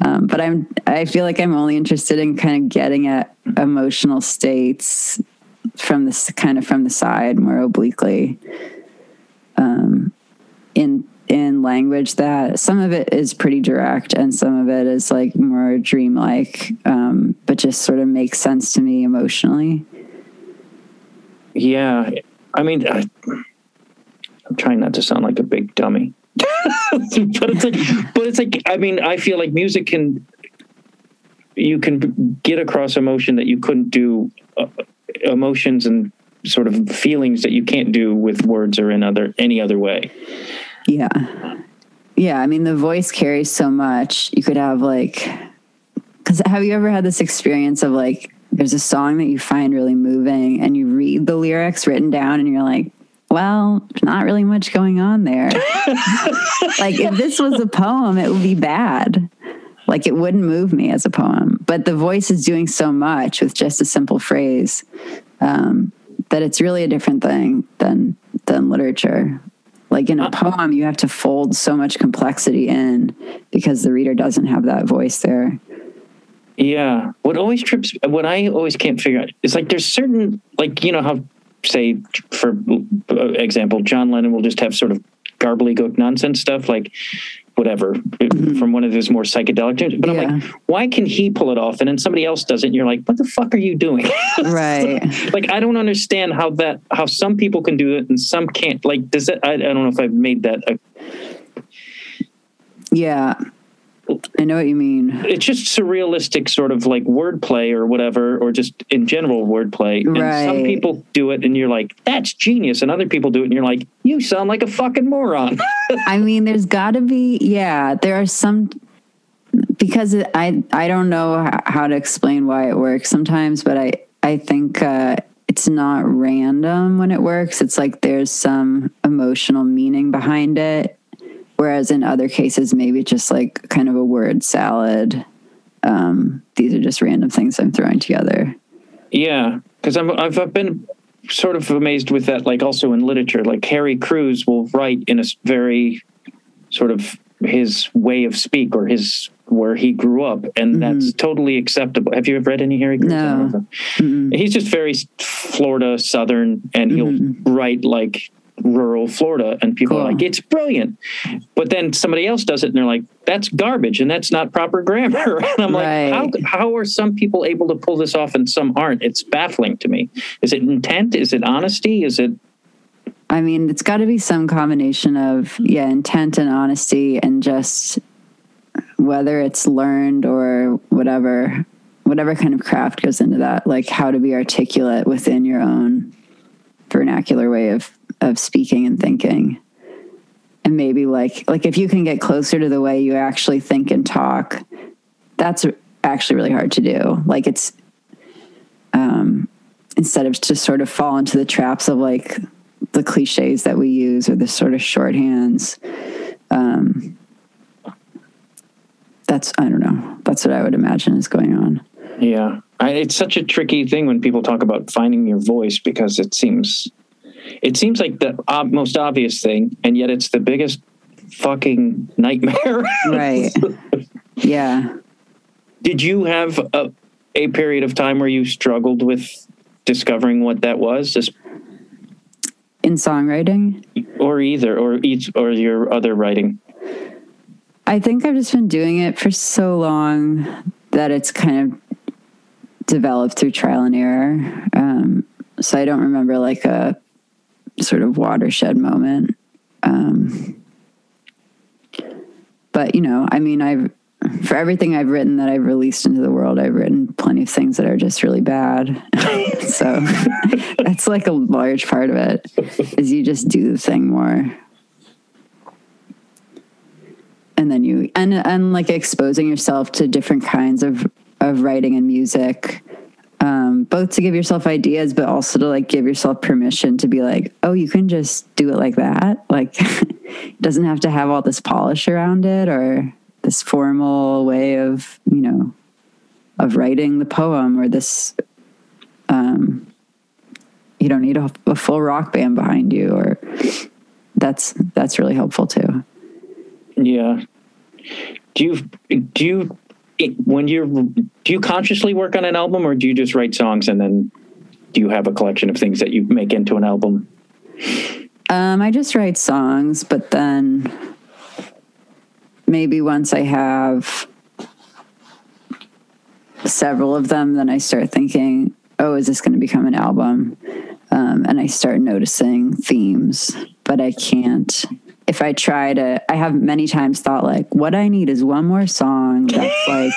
Um, but I'm I feel like I'm only interested in kind of getting at emotional states from this kind of from the side more obliquely. Um, in in language that some of it is pretty direct and some of it is like more dreamlike, um, but just sort of makes sense to me emotionally. Yeah, I mean, I, I'm trying not to sound like a big dummy, but it's like, but it's like, I mean, I feel like music can, you can get across emotion that you couldn't do, uh, emotions and sort of feelings that you can't do with words or in other any other way. Yeah. Yeah. I mean, the voice carries so much. You could have like, because have you ever had this experience of like, there's a song that you find really moving and you read the lyrics written down and you're like, well, not really much going on there. like, if this was a poem, it would be bad. Like, it wouldn't move me as a poem. But the voice is doing so much with just a simple phrase um, that it's really a different thing than than literature. Like in a poem, you have to fold so much complexity in because the reader doesn't have that voice there. Yeah. What always trips, what I always can't figure out is like there's certain, like, you know, how, say, for example, John Lennon will just have sort of garbly gook nonsense stuff like whatever mm-hmm. from one of his more psychedelic tunes. But I'm like, why can he pull it off and then somebody else does it? And you're like, what the fuck are you doing? Right. like, I don't understand how that, how some people can do it and some can't. Like, does that, I, I don't know if I've made that a Yeah. I know what you mean. it's just surrealistic sort of like wordplay or whatever, or just in general wordplay. And some people do it and you're like, that's genius. And other people do it and you're like, you sound like a fucking moron. I mean, there's got to be, yeah, there are some because I I don't know how to explain why it works sometimes, but I I think uh, it's not random when it works. It's like there's some emotional meaning behind it, whereas in other cases maybe just like kind of a word salad. Um, these are just random things I'm throwing together. yeah. Cause I'm, I've, I've been sort of amazed with that. Like also in literature, like Harry Crews will write in a very sort of his way of speak or his, where he grew up. And that's totally acceptable. Have you ever read any Harry Crews? No. He's just very Florida Southern, and he'll write like rural Florida, and people are like, "It's brilliant," but then somebody else does it, and they're like, "That's garbage, and that's not proper grammar." and I'm Right. like, "How how are some people able to pull this off and some aren't?" It's baffling to me. Is it intent? Is it honesty? Is it I mean, it's got to be some combination of yeah, intent and honesty, and just whether it's learned or whatever, whatever kind of craft goes into that, like how to be articulate within your own vernacular way of of speaking and thinking, and maybe like like if you can get closer to the way you actually think and talk, that's actually really hard to do. Like it's um, instead of to sort of fall into the traps of like the cliches that we use or the sort of shorthands. Um, that's I don't know. That's what I would imagine is going on. Yeah, I, it's such a tricky thing when people talk about finding your voice because it seems it seems like the ob- most obvious thing, and yet it's the biggest fucking nightmare. Right. yeah. Did you have a, a period of time where you struggled with discovering what that was, Just- In songwriting, or either, or each, or your other writing? I think I've just been doing it for so long that it's kind of developed through trial and error. Um, so I don't remember like a sort of watershed moment. Um, but you know, I mean, I've for everything I've written that I've released into the world, I've written plenty of things that are just really bad. so that's like a large part of it is you just do the thing more and then you and and like exposing yourself to different kinds of of writing and music um both to give yourself ideas but also to like give yourself permission to be like oh you can just do it like that like it doesn't have to have all this polish around it or this formal way of you know of writing the poem or this um you don't need a, a full rock band behind you or that's that's really helpful too Yeah. Do you do you when you're do you consciously work on an album or do you just write songs and then do you have a collection of things that you make into an album? Um, I just write songs, but then maybe once I have several of them, then I start thinking, oh, is this going to become an album? Um, and I start noticing themes, but I can't. If I try to, I have many times thought, like, what I need is one more song that's like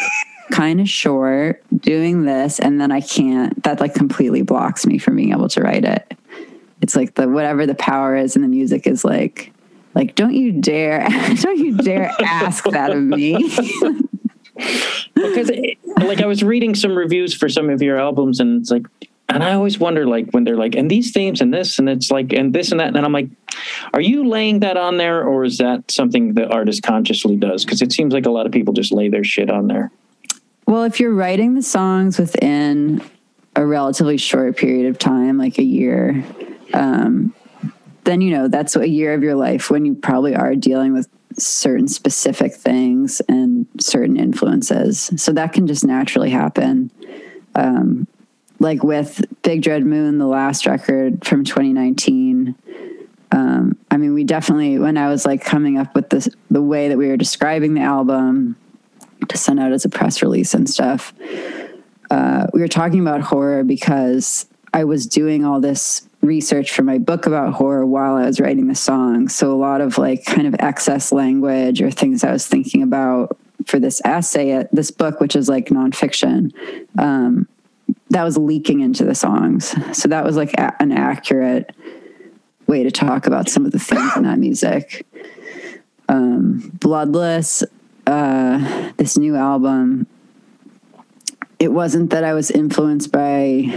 kind of short, doing this, and then I can't. That like completely blocks me from being able to write it it's like the whatever the power is in the music is like like don't you dare don't you dare ask that of me because it, like I was reading some reviews for some of your albums and it's like and I always wonder like when they're like and these themes and this and it's like and this and that and I'm like are you laying that on there or is that something the artist consciously does? Because it seems like a lot of people just lay their shit on there. Well if you're writing the songs within a relatively short period of time like a year um, then you know that's a year of your life when you probably are dealing with certain specific things and certain influences. So that can just naturally happen. Um, like with big dread moon the last record from 2019 um, i mean we definitely when i was like coming up with this the way that we were describing the album to send out as a press release and stuff uh, we were talking about horror because i was doing all this research for my book about horror while I was writing the song. So a lot of like kind of excess language or things I was thinking about for this essay, this book, which is like nonfiction, um, that was leaking into the songs. So that was like a- an accurate way to talk about some of the things in that music. Um, Bloodless, uh, this new album, it wasn't that I was influenced by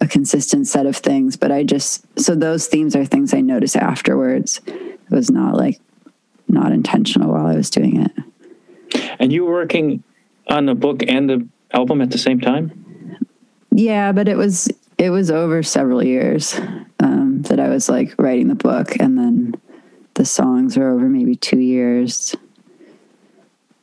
a consistent set of things, but I just so those themes are things I notice afterwards. It was not like not intentional while I was doing it. and you were working on the book and the album at the same time Yeah, but it was it was over several years um, that I was like writing the book, and then the songs were over maybe two years.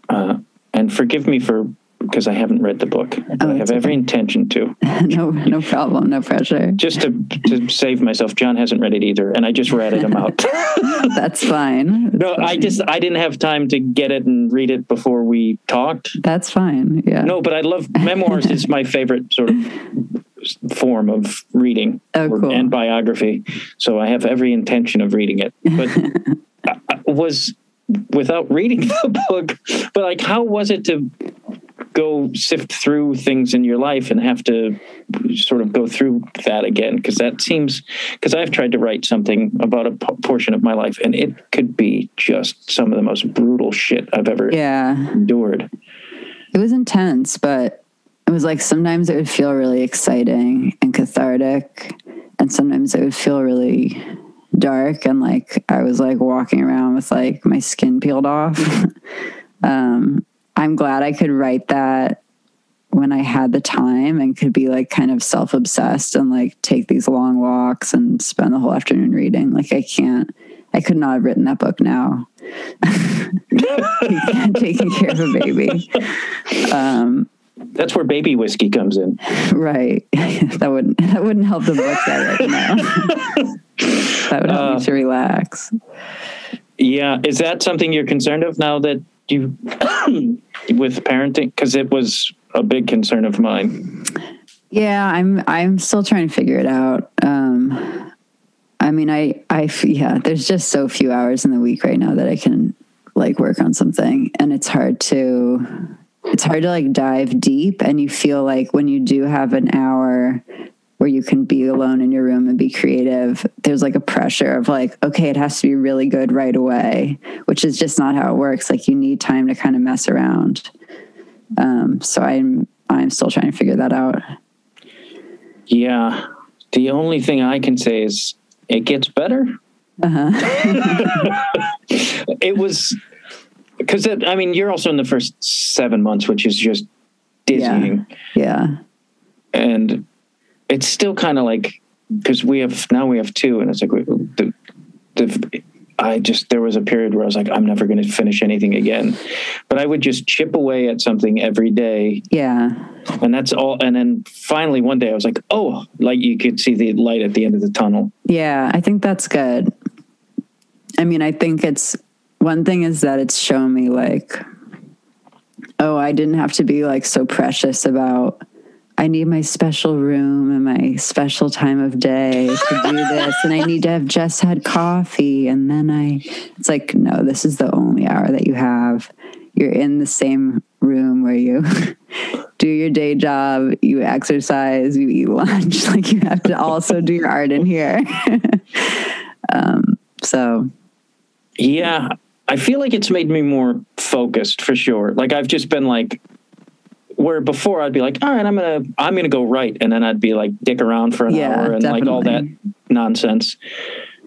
uh, and forgive me for because I haven't read the book Oh, I have it's every intention to no, no problem, no pressure. just to to save myself John hasn't read it either and I just ratted him out That's fine. no I just I didn't have time to get it and read it before we talked That's fine. Yeah. No, but I love memoirs. is my favorite sort of form of reading Oh, or- cool. and biography. So I have every intention of reading it. But I- I uh, uh, was without reading the book. But like, how was it to go sift through things in your life and have to sort of go through that again? Because that seems because I've tried to write something about a p- portion of my life, and it could be just some of the most brutal shit I've ever Yeah. endured. It was intense, but it was like sometimes it would feel really exciting and cathartic, and sometimes it would feel really dark and like I was like walking around with like my skin peeled off. um, I'm glad I could write that when I had the time and could be like kind of self obsessed and like take these long walks and spend the whole afternoon reading. Like I can't, I could not have written that book now. Taking care of a baby. Um, That's where baby whiskey comes in. right. that wouldn't that wouldn't help the book that right now. that would help Uh, me to relax. Yeah, is that something you're concerned of now that you with parenting? Because it was a big concern of mine. Yeah, I'm I'm still trying to figure it out. Um, I mean, I I yeah, there's just so few hours in the week right now that I can like work on something, and it's hard to it's hard to like dive deep, and you feel like when you do have an hour where you can be alone in your room and be creative, there's like a pressure of like, okay, it has to be really good right away, which is just not how it works. Like you need time to kind of mess around. Um, so I'm I'm still trying to figure that out. Yeah, the only thing I can say is it gets better. Uh-huh. It was because I mean you're also in the first seven months, which is just dizzying, Yeah. and it's still kind of like because we have now we have two, and it's like we- the, the I just there was a period where I was like, I'm never going to finish anything again. But I would just chip away at something every day, Yeah. and that's all. And then finally one day I was like, oh, like you could see the light at the end of the tunnel. Yeah, I think that's good. I mean, I think it's one thing is that it's shown me like, oh, I didn't have to be like so precious about. I need my special room and my special time of day to do this, and I need to have just had coffee, and then I. It's like no, this is the only hour that you have. You're in the same room where you do your day job, you exercise, you eat lunch. Like you have to also do your art in here. um, so Yeah, I feel like it's made me more focused for sure. Like I've just been like where before I'd be like, all right, I'm gonna I'm gonna go right, and then I'd be like dick around for an Yeah, hour and like all that nonsense.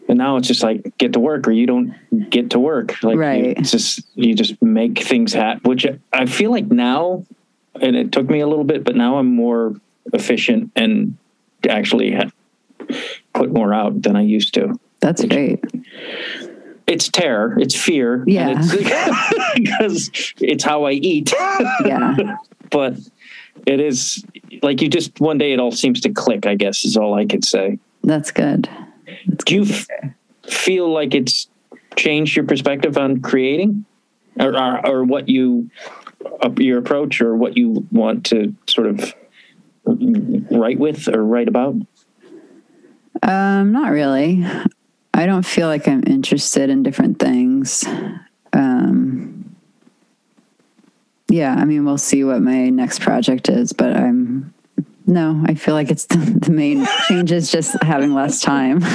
And now it's just like get to work or you don't get to work. Like you- Right. it's just you just make things happen. Which I feel like now, and it took me a little bit, but now I'm more efficient and actually put more out than I used to that's great. it's terror, it's fear, Yeah. it's because it's how I eat. Yeah. but it is like you just one day it all seems to click. I guess is all I could say. That's good. Do you f- feel like it's changed your perspective on creating, or or, or what you uh, your approach, or what you want to sort of write with or write about? Um, not really. I don't feel like I'm interested in different things. Um, yeah, I mean, we'll see what my next project is, but I'm no, I feel like it's the, the main change is just having less time.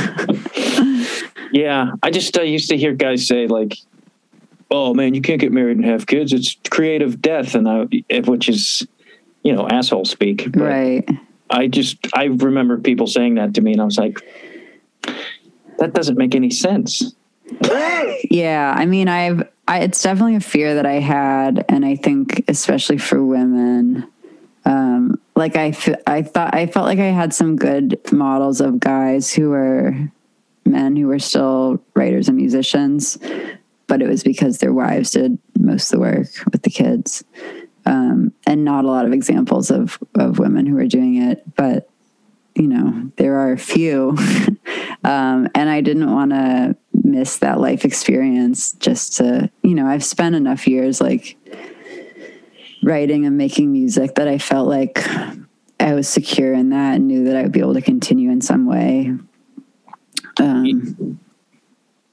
Yeah, I just uh, used to hear guys say like, "Oh man, you can't get married and have kids. It's creative death," and I, which is, you know, asshole speak. But right. I just I remember people saying that to me, and I was like, that doesn't make any sense. Yeah, I mean, I've I, it's definitely a fear that I had, and I think especially for women, um, like I I thought I felt like I had some good models of guys who were men who were still writers and musicians, but it was because their wives did most of the work with the kids, um, and not a lot of examples of of women who were doing it, but you know there are a few. Um, and i didn't want to miss that life experience just to you know i've spent enough years like writing and making music that i felt like i was secure in that and knew that i would be able to continue in some way um,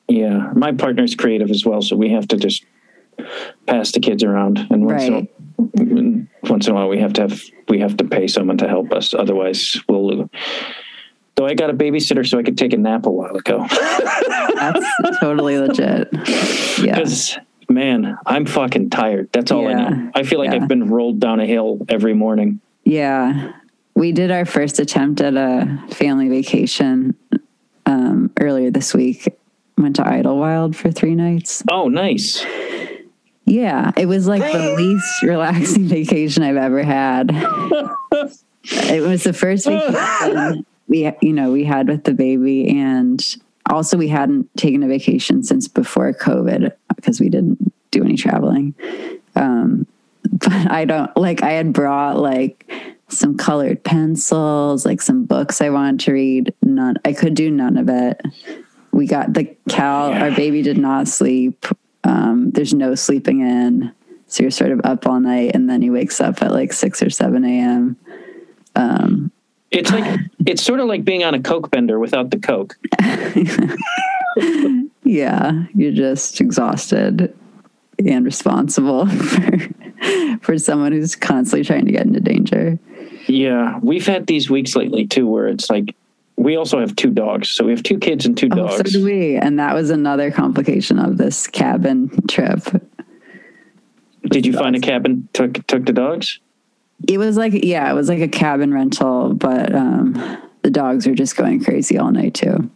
Yeah, my partner's creative as well, so we have to just pass the kids around, and once in a, once in a while we have to have we have to pay someone to help us. Otherwise, we'll. Though I got a babysitter, so I could take a nap a while ago. that's totally legit yeah Because man, I'm fucking tired. That's all I Yeah. know. I feel like Yeah. I've been rolled down a hill every morning. Yeah. We did our first attempt at a family vacation um, earlier this week. Went to Idlewild for three nights. Oh, nice. Yeah, it was like the least relaxing vacation I've ever had. It was the first vacation we, you know, we had with the baby, and also we hadn't taken a vacation since before COVID because we didn't do any traveling. Um, but I don't like. I had brought like some colored pencils, like some books I wanted to read. None. I could do none of it. We got the cow. Our baby did not sleep. Um, there's no sleeping in. So you're sort of up all night, and then he wakes up at like six or seven a.m. Um, It's like it's sort of like being on a coke bender without the coke. yeah, you're just exhausted and responsible for for someone who's constantly trying to get into danger. Yeah, we've had these weeks lately too, where it's like we also have two dogs, so we have two kids and two Oh, so dogs. do we, and that was another complication of this cabin trip. Did you find a cabin took took the dogs? It was like, yeah, it was like a cabin rental, but um, the dogs were just going crazy all night too.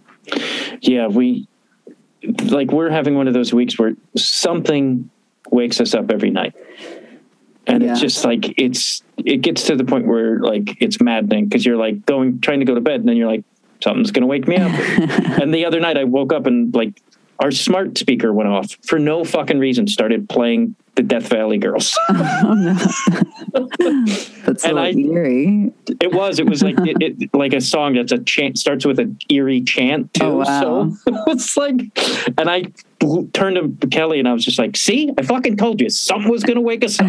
Yeah, we like we're having one of those weeks where something wakes us up every night. And it's just like it's it gets to the point where like it's maddening because you're like going trying to go to bed and then you're like something's going to wake me up. and the other night I woke up and like our smart speaker went off for no fucking reason. Started playing the Death Valley Girls. Oh that's And so I- eerie. it was. It was like it, it, like a song that's a chant starts with an eerie chant too. Oh, wow. So it's like, and I turned to Kelly and I was just like, "See, I fucking told you something was gonna wake us up."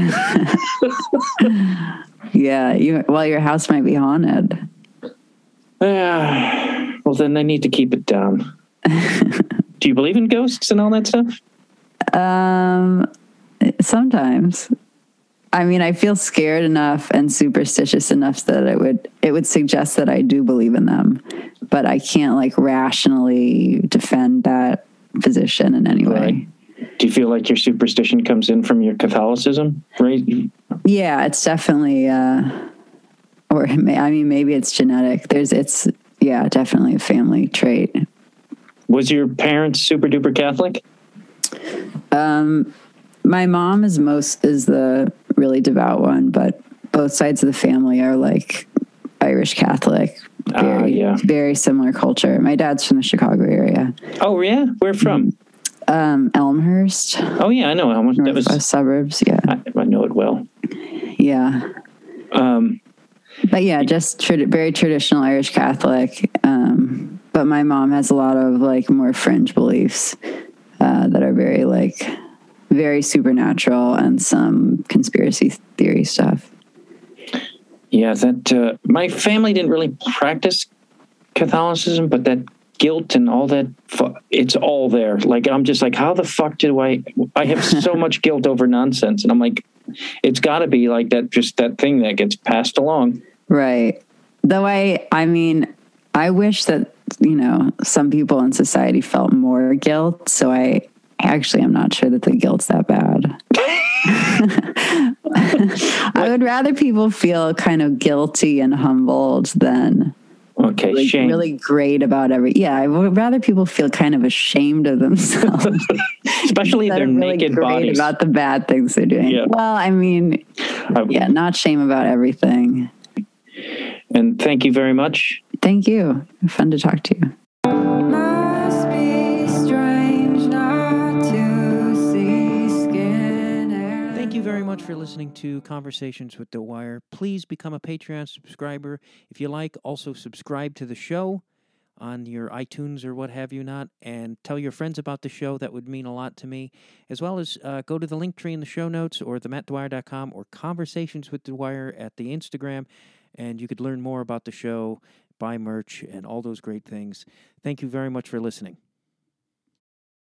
Yeah, you. Well, your house might be haunted. Ah, well, then they need to keep it down. Do you believe in ghosts and all that stuff? Um, sometimes. I mean, I feel scared enough and superstitious enough that it would it would suggest that I do believe in them, but I can't like rationally defend that position in any way. Right. Do you feel like your superstition comes in from your Catholicism? Right? Yeah, it's definitely. Uh, or may, I mean, maybe it's genetic. There's, it's yeah, definitely a family trait. Was your parents super duper Catholic? My mom is most is the really devout one, but both sides of the family are like Irish Catholic. Ah, Very, yeah. very similar culture. My dad's from the Chicago area, Oh yeah, where from? um, Elmhurst, Oh yeah, I know much that was. suburbs. Yeah, I, I know it well. yeah, Um, but yeah, just trad very traditional Irish Catholic. Um, but my mom has a lot of like more fringe beliefs uh, that are very like very supernatural and some conspiracy theory stuff. yeah, that uh, my family didn't really practice Catholicism, but that guilt and all that it's all there. Like I'm just like, how the fuck do I? I have so much guilt over nonsense, and I'm like, it's got to be like that. Just that thing that gets passed along. Right. Though I, I mean, I wish that, you know, some people in society felt more guilt. So I actually I'm not sure that the guilt's that bad. I would rather people feel kind of guilty and humbled than Okay, like shame. really great about every. Yeah, I would rather people feel kind of ashamed of themselves. Especially their really naked bodies. about the bad things they're doing. Yeah. Well, I mean, yeah, not shame about everything. And thank you very much. Thank you. Fun to talk to you. Much for listening to Conversations with The Wire. Please become a Patreon subscriber. If you like, also subscribe to the show on your iTunes or what have you not, and tell your friends about the show. That would mean a lot to me. As well as uh, go to the link tree in the show notes or themattdwyer.com or Conversations with The Wire at the Instagram, and you could learn more about the show, buy merch, and all those great things. Thank you very much for listening.